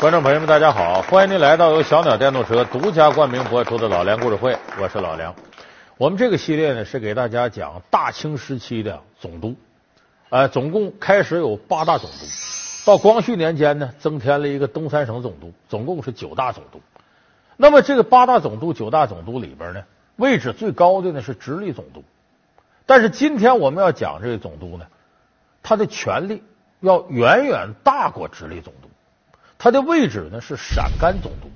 观众朋友们，大家好！欢迎您来到由小鸟电动车独家冠名播出的老梁故事会，我是老梁。我们这个系列呢是给大家讲大清时期的总督，呃，总共开始有八大总督，到光绪年间呢增添了一个东三省总督，总共是九大总督。那么这个八大总督、九大总督里边呢，位置最高的呢是直隶总督，但是今天我们要讲这个总督呢，他的权力要远远大过直隶总督。他的位置呢是陕甘总督。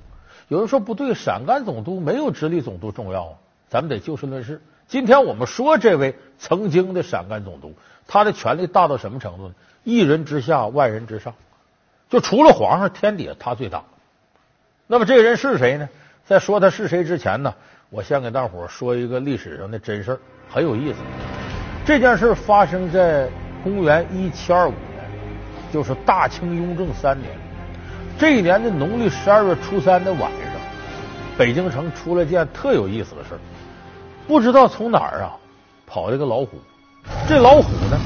有人说不对，陕甘总督没有直隶总督重要啊。咱们得就事论事。今天我们说这位曾经的陕甘总督，他的权力大到什么程度呢？一人之下，万人之上。就除了皇上，天底下他最大。那么这个人是谁呢？在说他是谁之前呢，我先给大伙说一个历史上的真事，很有意思。这件事发生在公元一七二五年，就是大清雍正三年。这一年的农历十二月初三的晚上，北京城出了件特有意思的事。不知道从哪儿啊跑了个老虎，这老虎呢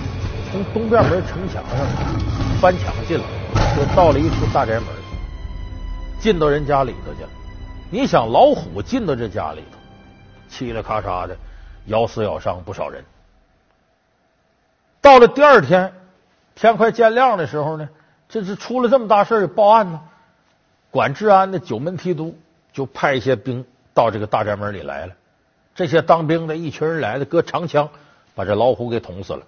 从东边门城墙上翻墙进来，就到了一处大宅门，进到人家里头去了。你想老虎进到这家里头，嘁哩咔嚓的咬死咬伤不少人。到了第二天天快见亮的时候呢。这是出了这么大事儿，报案呢。管治安的九门提督就派一些兵到这个大宅门里来了。这些当兵的一群人来了，搁长枪把这老虎给捅死了。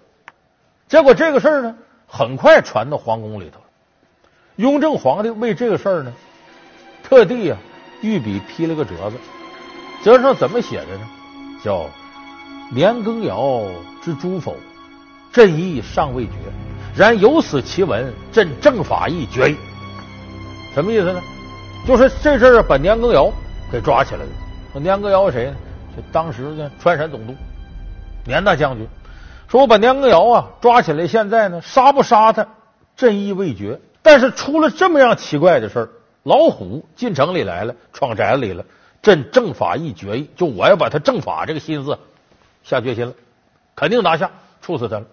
结果这个事儿呢，很快传到皇宫里头。雍正皇帝为这个事儿呢，特地啊御笔批了个折子，折上怎么写的呢？叫“年羹尧之诛否？朕意尚未决。”然有此奇闻，朕正法意决矣。什么意思呢？就是这事儿把年羹尧给抓起来了。说年羹尧谁呢？就当时的川陕总督年大将军。说我把年羹尧啊抓起来，现在呢杀不杀他，朕意未决。但是出了这么样奇怪的事儿，老虎进城里来了，闯宅子里了，朕正法意决矣，就我要把他正法这个心思下决心了，肯定拿下，处死他了。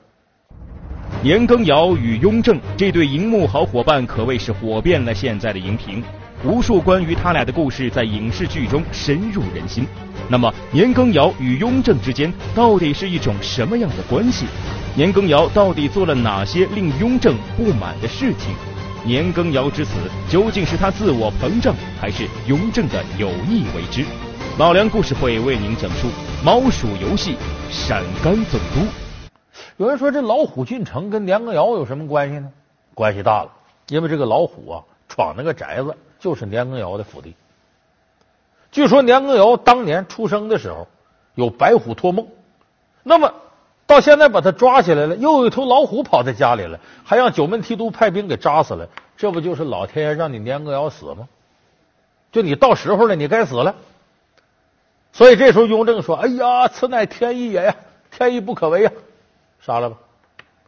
年羹尧与雍正这对荧幕好伙伴可谓是火遍了现在的荧屏，无数关于他俩的故事在影视剧中深入人心。那么，年羹尧与雍正之间到底是一种什么样的关系？年羹尧到底做了哪些令雍正不满的事情？年羹尧之死究竟是他自我膨胀，还是雍正的有意为之？老梁故事会为您讲述《猫鼠游戏》陕甘总督。有人说这老虎进城跟年羹尧有什么关系呢？关系大了，因为这个老虎啊闯那个宅子就是年羹尧的府邸。据说年羹尧当年出生的时候有白虎托梦，那么到现在把他抓起来了，又有一头老虎跑在家里了，还让九门提督派兵给扎死了，这不就是老天爷让你年羹尧死吗？就你到时候了，你该死了。所以这时候雍正说：“哎呀，此乃天意也呀，天意不可违呀。”杀了吧，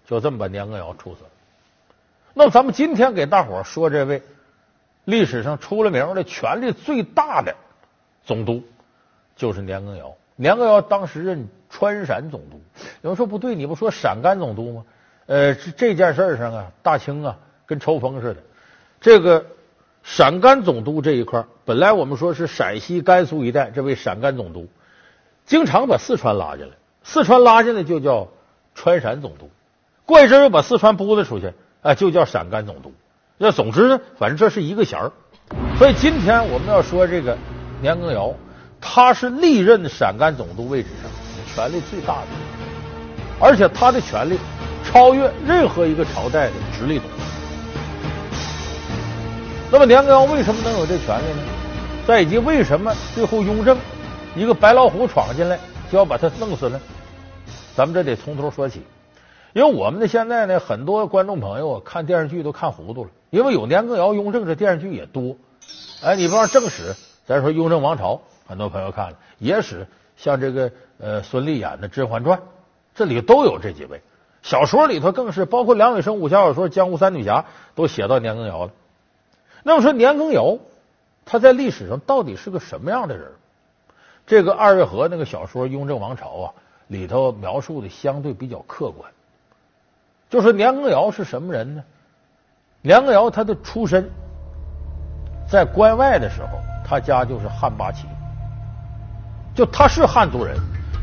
就这么把年羹尧处死了。那咱们今天给大伙说这位历史上出了名的权力最大的总督，就是年羹尧。年羹尧当时任川陕总督。有人说不对，你不说陕甘总督吗？呃，这件事上啊，大清啊跟抽风似的。这个陕甘总督这一块，本来我们说是陕西、甘肃一带，这位陕甘总督经常把四川拉进来，四川拉进来就叫。川陕总督，过一阵又把四川拨了出去，啊，就叫陕甘总督。那总之呢，反正这是一个衔儿。所以今天我们要说这个年羹尧，他是历任陕甘总督位置上权力最大的，而且他的权力超越任何一个朝代的直隶总督。那么年羹尧为什么能有这权利呢？再以及为什么最后雍正一个白老虎闯进来就要把他弄死呢？咱们这得从头说起，因为我们的现在呢，很多观众朋友看电视剧都看糊涂了。因为有年羹尧、雍正这电视剧也多，哎，你比方正史，咱说雍正王朝，很多朋友看了；野史，像这个呃孙俪演的《甄嬛传》，这里都有这几位。小说里头更是，包括梁羽生武侠小说《江湖三女侠》都写到年羹尧了。那么说年羹尧他在历史上到底是个什么样的人？这个二月河那个小说《雍正王朝》啊。里头描述的相对比较客观，就说年羹尧是什么人呢？年羹尧他的出身在关外的时候，他家就是汉八旗，就他是汉族人，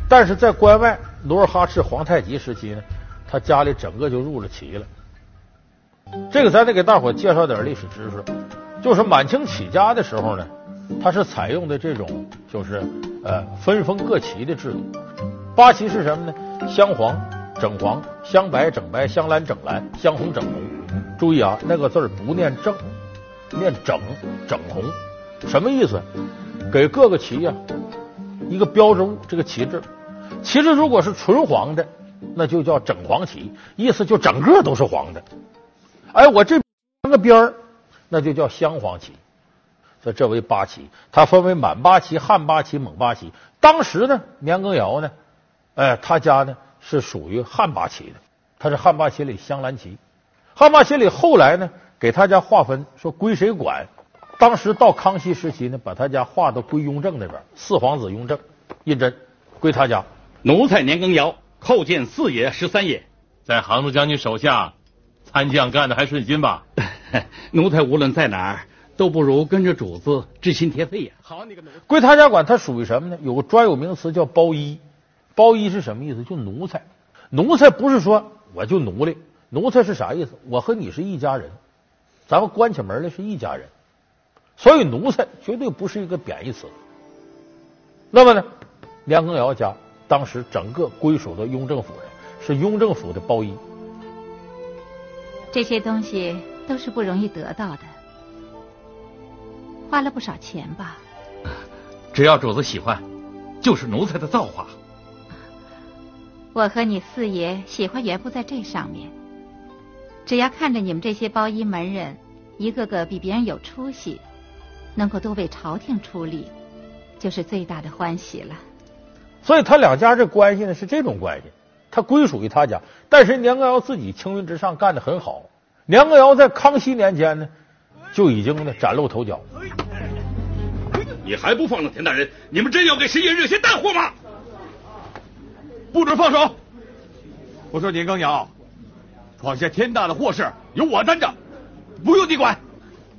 但是在关外努尔哈赤、皇太极时期呢，他家里整个就入了旗了。这个咱得给大伙介绍点历史知识，就是满清起家的时候呢，他是采用的这种就是呃分封各旗的制度。八旗是什么呢？镶黄、整黄、镶白、整白、镶蓝、整蓝、镶红、整红。注意啊，那个字儿不念正，念整整红。什么意思？给各个旗呀一个标志物，这个旗帜。旗帜如果是纯黄的，那就叫整黄旗，意思就整个都是黄的。哎，我这个边儿，那就叫镶黄旗。所以这为八旗，它分为满八旗、汉八旗、蒙八旗。当时呢，年羹尧呢，哎，他家呢是属于汉八旗的，他是汉八旗里镶蓝旗。汉八旗里后来呢，给他家划分说归谁管。当时到康熙时期呢，把他家划到归雍正那边，四皇子雍正胤禛归他家。奴才年羹尧叩见四爷十三爷，在杭州将军手下。参将干的还顺心吧？奴才无论在哪儿，都不如跟着主子知心贴肺呀。好你个奴！归他家管，他属于什么呢？有个专有名词叫包衣。包衣是什么意思？就奴才。奴才不是说我就奴隶，奴才是啥意思？我和你是一家人，咱们关起门来是一家人。所以奴才绝对不是一个贬义词。那么呢，梁羹尧家当时整个归属到雍正府上，是雍正府的包衣。这些东西都是不容易得到的，花了不少钱吧？只要主子喜欢，就是奴才的造化。我和你四爷喜欢原不在这上面，只要看着你们这些包衣门人一个个比别人有出息，能够多为朝廷出力，就是最大的欢喜了。所以他两家这关系呢是这种关系。他归属于他家，但是年羹尧自己青云直上，干的很好。年羹尧在康熙年间呢，就已经呢崭露头角。你还不放了田大人？你们真要给十爷惹些大祸吗？不准放手！我说年羹尧，闯下天大的祸事由我担着，不用你管。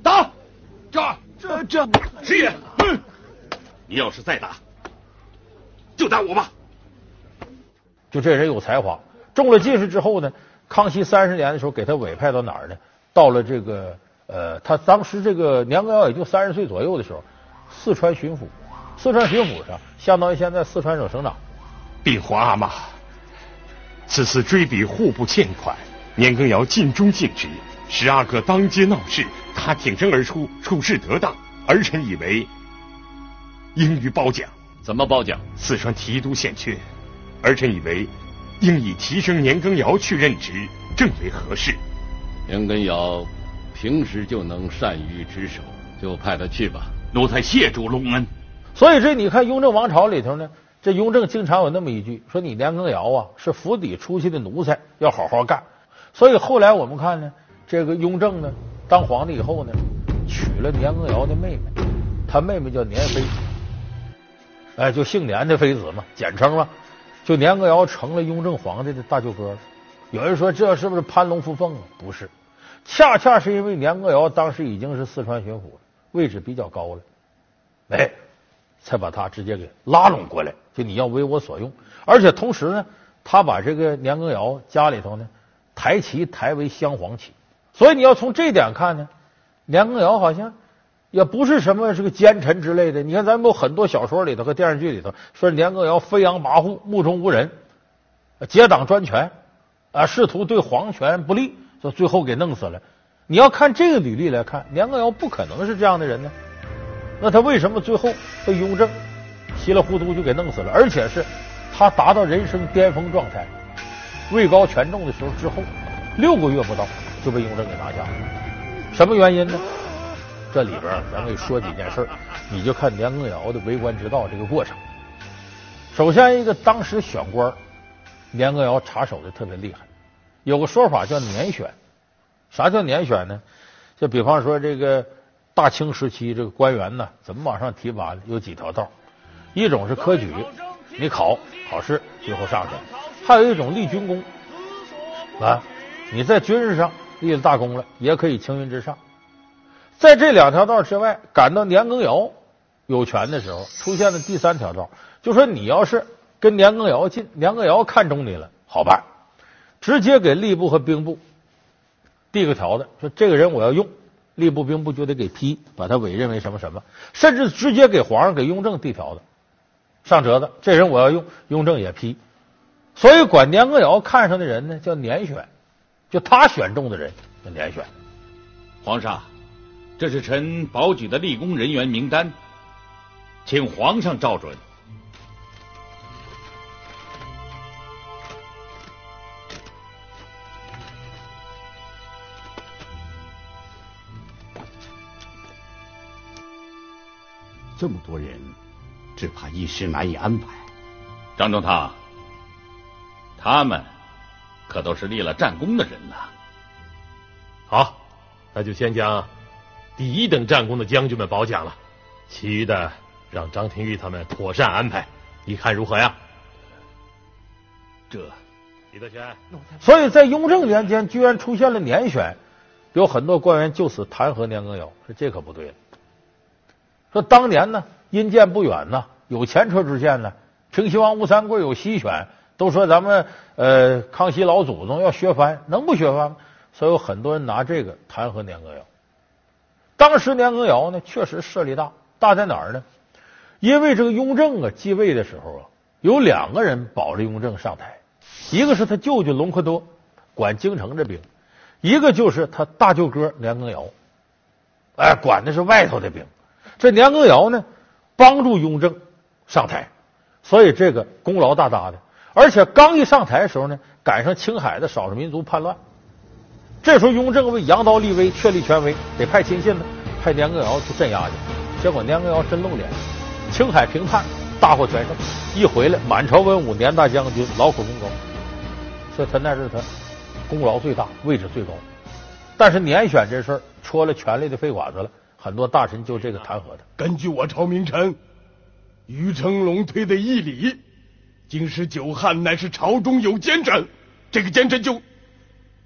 打！这这这！十爷，嗯你要是再打，就打我吧。就这人有才华，中了进士之后呢，康熙三十年的时候给他委派到哪儿呢？到了这个呃，他当时这个年羹尧也就三十岁左右的时候，四川巡抚。四川巡抚上相当于现在四川省省长。禀皇阿玛，此次追比户部欠款，年羹尧尽忠尽职，十阿哥当街闹事，他挺身而出，处事得当，儿臣以为应予褒奖。怎么褒奖？四川提督欠缺。儿臣以为，应以提升年羹尧去任职，正为合适。年羹尧平时就能善于职守，就派他去吧。奴才谢主隆恩。所以这你看，雍正王朝里头呢，这雍正经常有那么一句，说你年羹尧啊是府邸出去的奴才，要好好干。所以后来我们看呢，这个雍正呢当皇帝以后呢，娶了年羹尧的妹妹，他妹妹叫年妃，哎，就姓年的妃子嘛，简称嘛。就年羹尧成了雍正皇帝的大舅哥。有人说这是不是攀龙附凤啊？不是，恰恰是因为年羹尧当时已经是四川巡抚了，位置比较高了，哎，才把他直接给拉拢过来。就你要为我所用，而且同时呢，他把这个年羹尧家里头呢抬旗抬为镶黄旗。所以你要从这点看呢，年羹尧好像。也不是什么这个奸臣之类的。你看，咱们有很多小说里头和电视剧里头说年羹尧飞扬跋扈、目中无人、结党专权啊，试图对皇权不利，说最后给弄死了。你要看这个履历来看，年羹尧不可能是这样的人呢。那他为什么最后被雍正稀里糊涂就给弄死了？而且是他达到人生巅峰状态、位高权重的时候之后，六个月不到就被雍正给拿下了。什么原因呢？这里边咱给说几件事你就看年羹尧的为官之道这个过程。首先，一个当时选官，年羹尧插手的特别厉害。有个说法叫年选，啥叫年选呢？就比方说这个大清时期这个官员呢，怎么往上提拔呢？有几条道，一种是科举，你考考试最后上去；还有一种立军功啊，你在军事上立了大功了，也可以青云直上。在这两条道之外，赶到年羹尧有权的时候，出现了第三条道，就说你要是跟年羹尧近，年羹尧看中你了，好办，直接给吏部和兵部递个条子，说这个人我要用，吏部兵部就得给批，把他委任为什么什么，甚至直接给皇上给雍正递条子，上折子，这人我要用，雍正也批。所以管年羹尧看上的人呢，叫年选，就他选中的人叫年选。皇上，这是臣保举的立功人员名单，请皇上照准。这么多人，只怕一时难以安排。张中堂，他们可都是立了战功的人呐。好，那就先将第一等战功的将军们褒奖了，其余的让张廷玉他们妥善安排，你看如何呀？这，李德全，所以在雍正年间，居然出现了年选，有很多官员就此弹劾年羹尧，说这可不对了。说当年呢，阴间不远呢，有前车之鉴呢。平西王吴三桂有西选，都说咱们呃康熙老祖宗要削藩，能不削藩吗？所以有很多人拿这个弹劾年羹尧。当时年羹尧呢，确实势力大，大在哪儿呢？因为这个雍正啊继位的时候啊，有两个人保着雍正上台，一个是他舅舅隆科多，管京城这兵；一个就是他大舅哥年羹尧，哎，管的是外头的兵。这年羹尧呢，帮助雍正上台，所以这个功劳大大的。而且刚一上台的时候呢，赶上青海的少数民族叛乱，这时候雍正为扬刀立威、确立权威，得派亲信呢，派年羹尧去镇压去。结果年羹尧真露脸，青海平叛，大获全胜。一回来，满朝文武、年大将军劳苦功高，所以他那是他功劳最大、位置最高。但是年选这事儿戳了权力的肺管子了。很多大臣就这个弹劾他。根据我朝名臣于成龙推的义理，京师久旱乃是朝中有奸臣，这个奸臣就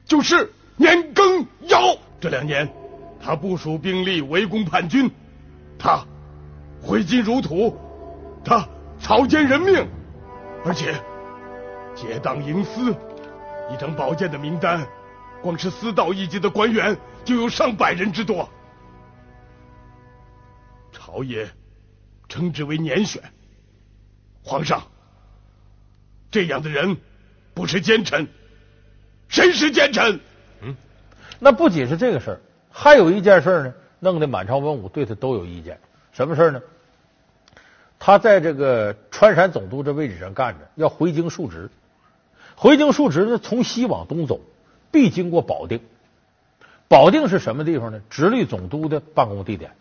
就是年羹尧。这两年他部署兵力围攻叛军，他挥金如土，他草菅人命，而且结党营私，一张宝剑的名单，光是司道一级的官员就有上百人之多。朝野称之为年选，皇上，这样的人不是奸臣，谁是奸臣？嗯，那不仅是这个事儿，还有一件事呢，弄得满朝文武对他都有意见。什么事呢？他在这个川陕总督这位置上干着，要回京述职。回京述职呢，从西往东走，必经过保定。保定是什么地方呢？直隶总督的办公地点。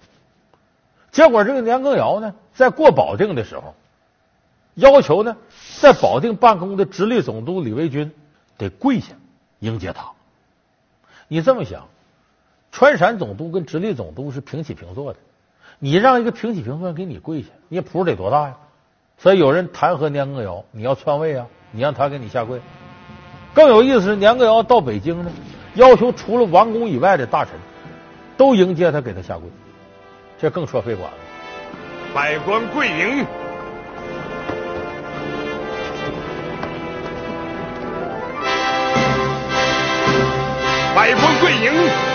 结果这个年羹尧呢，在过保定的时候，要求呢，在保定办公的直隶总督李维钧得跪下迎接他。你这么想，川陕总督跟直隶总督是平起平坐的，你让一个平起平坐给你跪下，你谱得多大呀？所以有人弹劾年羹尧，你要篡位啊，你让他给你下跪。更有意思是，年羹尧到北京呢，要求除了王公以外的大臣都迎接他，给他下跪。这更说废话了。百官跪迎，百官跪迎。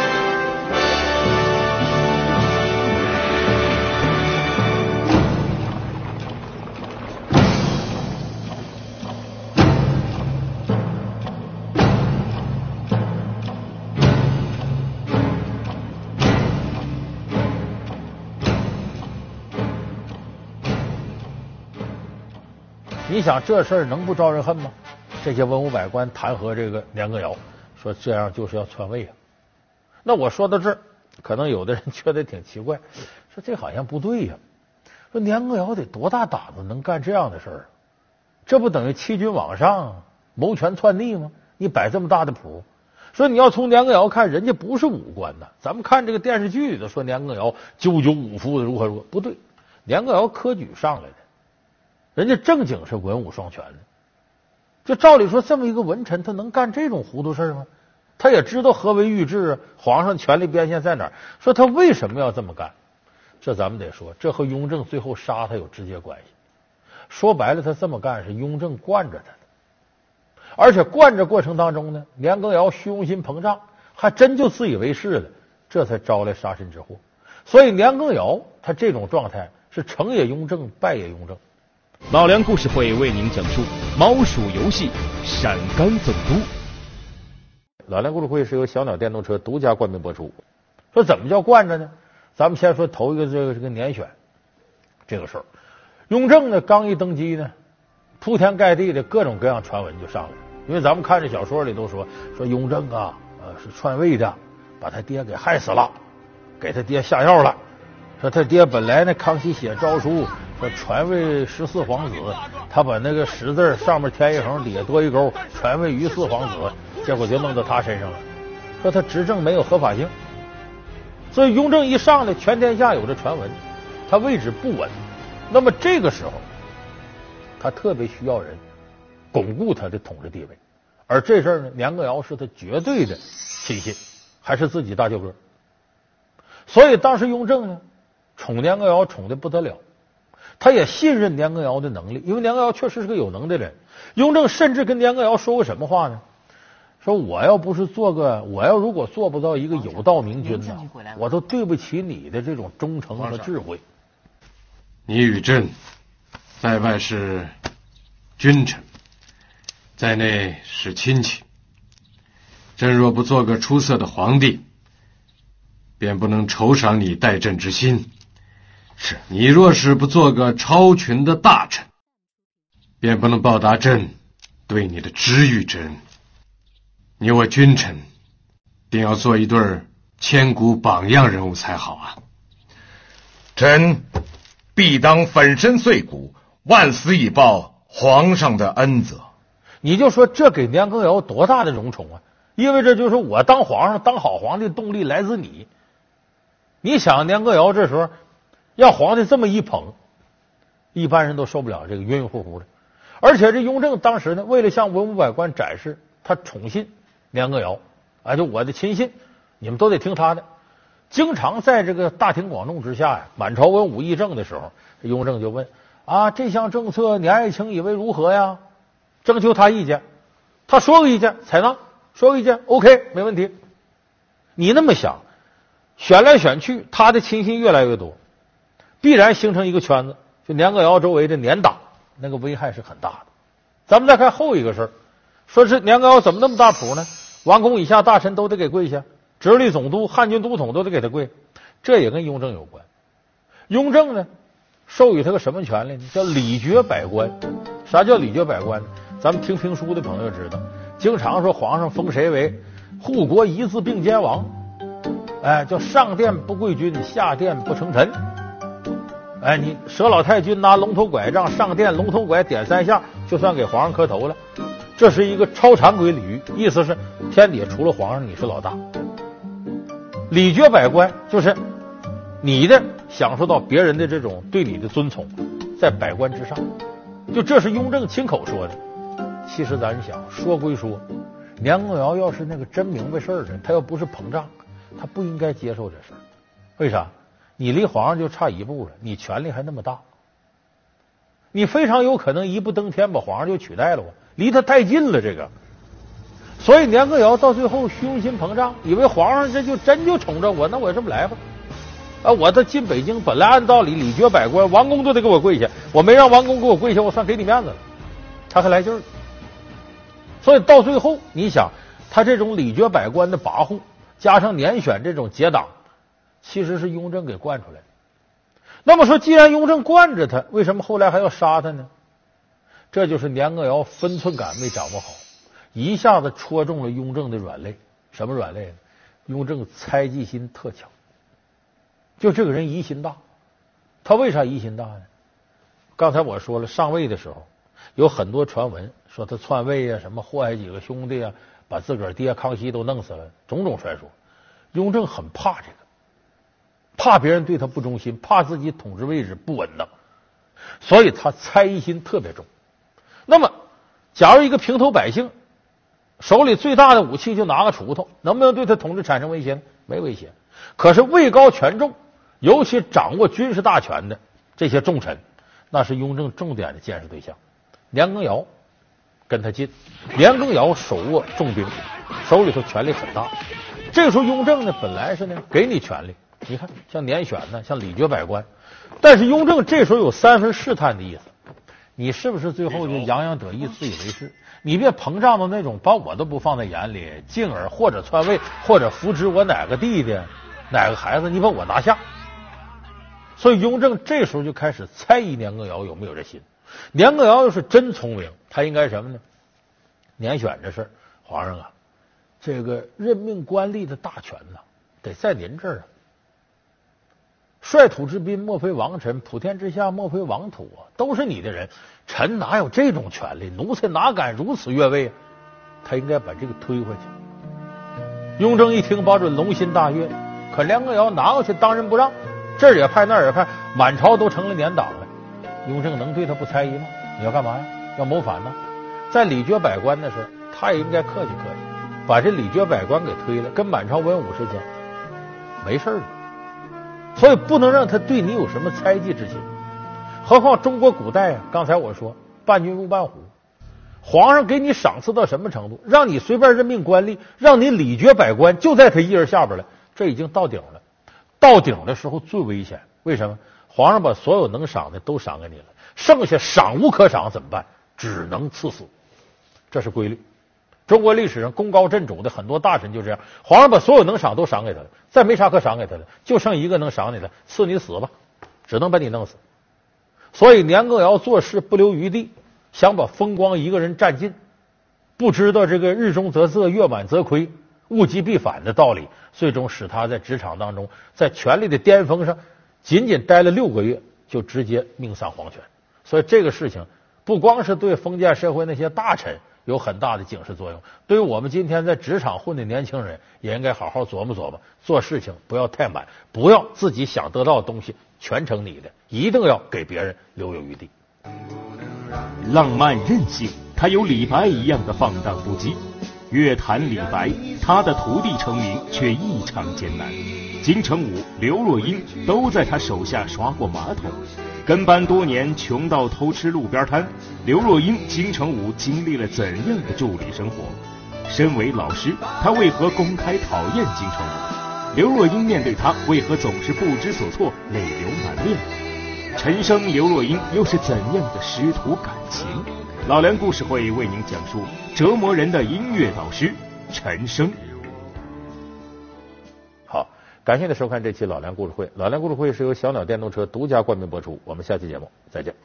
你想这事儿能不招人恨吗？这些文武百官弹劾这个年羹尧，说这样就是要篡位啊。那我说到这儿，可能有的人觉得挺奇怪，说这好像不对呀。说年羹尧得多大胆子能干这样的事儿？这不等于欺君罔上、谋权篡逆吗？你摆这么大的谱，说你要从年羹尧看，人家不是武官呐。咱们看这个电视剧里头说年羹尧赳赳武夫的如何如何，不对，年羹尧科举上来的。人家正经是文武双全的，就照理说，这么一个文臣，他能干这种糊涂事吗？他也知道何为御制，皇上权力边线在哪儿。说他为什么要这么干？这咱们得说，这和雍正最后杀他有直接关系。说白了，他这么干是雍正惯着他的，而且惯着过程当中呢，年羹尧虚荣心膨胀，还真就自以为是了，这才招来杀身之祸。所以年羹尧他这种状态是成也雍正，败也雍正。老梁故事会为您讲述《猫鼠游戏》陕甘总督。老梁故事会是由小鸟电动车独家冠名播出。说怎么叫惯着呢？咱们先说头一个这个这个年选这个事儿。雍正呢刚一登基呢，铺天盖地的各种各样传闻就上来了。因为咱们看这小说里都说说雍正啊，呃是篡位的，把他爹给害死了，给他爹下药了。说他爹本来呢，康熙写诏书说传位十四皇子，他把那个十字上面添一横，底下多一勾，传位于四皇子，结果就弄到他身上了。说他执政没有合法性，所以雍正一上来，全天下有这传闻，他位置不稳。那么这个时候，他特别需要人巩固他的统治地位，而这事儿呢，年羹尧是他绝对的亲信，还是自己大舅哥，所以当时雍正呢。宠年羹尧宠的不得了，他也信任年羹尧的能力，因为年羹尧确实是个有能的人。雍正甚至跟年羹尧说过什么话呢？说我要不是做个，我要如果做不到一个有道明君呢，我都对不起你的这种忠诚和智慧。你与朕在外是君臣，在内是亲戚。朕若不做个出色的皇帝，便不能酬赏你待朕之心。是你若是不做个超群的大臣，便不能报答朕对你的知遇之恩。你我君臣，定要做一对千古榜样人物才好啊！臣必当粉身碎骨，万死以报皇上的恩泽。你就说这给年羹尧多大的荣宠啊！意味着就是我当皇上、当好皇帝动力来自你。你想年羹尧这时候。让皇帝这么一捧，一般人都受不了这个晕晕乎乎的。而且这雍正当时呢，为了向文武百官展示他宠信年羹尧，啊，就我的亲信，你们都得听他的。经常在这个大庭广众之下呀，满朝文武议政的时候，雍正就问啊，这项政策你爱卿以为如何呀？征求他意见，他说个意见采纳，说个意见 OK 没问题。你那么想，选来选去，他的亲信越来越多。必然形成一个圈子，就年羹尧周围的年党，那个危害是很大的。咱们再看后一个事儿，说是年羹尧怎么那么大谱呢？王公以下大臣都得给跪下，直隶总督、汉军都统都得给他跪，这也跟雍正有关。雍正呢，授予他个什么权利呢？叫礼爵百官。啥叫礼爵百官呢？咱们听评书的朋友知道，经常说皇上封谁为护国一字并肩王，哎，叫上殿不跪君，下殿不成臣。哎，你佘老太君拿龙头拐杖上殿，龙头拐点三下，就算给皇上磕头了。这是一个超常规礼遇，意思是天底下除了皇上你是老大。礼爵百官就是你的享受到别人的这种对你的尊崇，在百官之上。就这是雍正亲口说的。其实咱想说归说，年羹尧要是那个真明白事儿的，他要不是膨胀，他不应该接受这事儿。为啥？你离皇上就差一步了，你权力还那么大，你非常有可能一步登天，把皇上就取代了。我离他太近了，这个。所以年羹尧到最后虚荣心膨胀，以为皇上这就真就宠着我，那我这么来吧。啊，我这进北京本来按道理礼绝百官，王公都得给我跪下，我没让王公给我跪下，我算给你面子了。他还来劲儿。所以到最后，你想他这种礼绝百官的跋扈，加上年选这种结党。其实是雍正给惯出来的。那么说，既然雍正惯着他，为什么后来还要杀他呢？这就是年羹尧分寸感没掌握好，一下子戳中了雍正的软肋。什么软肋？雍正猜忌心特强，就这个人疑心大。他为啥疑心大呢？刚才我说了，上位的时候有很多传闻，说他篡位啊，什么祸害几个兄弟啊，把自个儿爹康熙都弄死了，种种传说。雍正很怕这个。怕别人对他不忠心，怕自己统治位置不稳当，所以他猜疑心特别重。那么，假如一个平头百姓手里最大的武器就拿个锄头，能不能对他统治产生威胁？没威胁。可是位高权重，尤其掌握军事大权的这些重臣，那是雍正重点的监视对象。年羹尧跟他近，年羹尧手握重兵，手里头权力很大。这个时候，雍正呢，本来是呢给你权力，你看像年选呢，像礼爵百官，但是雍正这时候有三分试探的意思，你是不是最后就洋洋得意、自以为是？你别膨胀到那种把我都不放在眼里，进而或者篡位，或者扶植我哪个弟弟、哪个孩子，你把我拿下。所以雍正这时候就开始猜疑年羹尧有没有这心。年羹尧要是真聪明，他应该什么呢？年选这事儿皇上啊，这个任命官吏的大权呢，得在您这儿啊。率土之滨，莫非王臣；普天之下，莫非王土啊！都是你的人，臣哪有这种权利？奴才哪敢如此越位啊？他应该把这个推回去。雍正一听，保准龙心大悦。可年羹尧拿过去当仁不让，这儿也派，那儿也派，满朝都成了年党了。雍正能对他不猜疑吗？你要干嘛呀？要谋反呢？在礼爵百官的时候，他也应该客气客气，把这礼爵百官给推了，跟满朝文武之间没事了。所以不能让他对你有什么猜忌之心。何况中国古代啊，刚才我说伴君如伴虎，皇上给你赏赐到什么程度？让你随便任命官吏，让你礼爵百官就在他一人下边了，这已经到顶了。到顶的时候最危险，为什么？皇上把所有能赏的都赏给你了，剩下赏无可赏怎么办？只能赐死，这是规律。中国历史上功高震主的很多大臣就这样，皇上把所有能赏都赏给他了，再没啥可赏给他的，就剩一个能赏你的，赐你死吧，只能把你弄死。所以年羹尧做事不留余地，想把风光一个人占尽，不知道这个日中则色，月满则亏，物极必反的道理，最终使他在职场当中，在权力的巅峰上，仅仅待了六个月，就直接命丧黄泉。所以这个事情不光是对封建社会那些大臣。有很大的警示作用。对于我们今天在职场混的年轻人，也应该好好琢磨琢磨，做事情不要太满，不要自己想得到的东西全成你的，一定要给别人留有余地。浪漫任性，他有李白一样的放荡不羁。乐坛李白，他的徒弟成名却异常艰难。金城武、刘若英都在他手下刷过马桶。跟班多年，穷到偷吃路边摊。刘若英、金城武经历了怎样的助理生活？身为老师，他为何公开讨厌金城武？刘若英面对他，为何总是不知所措、泪流满面？陈升、刘若英又是怎样的师徒感情？老梁故事会为您讲述折磨人的音乐导师陈升。感谢您收看这期老梁故事会。老梁故事会是由小鸟电动车独家冠名播出。我们下期节目再见。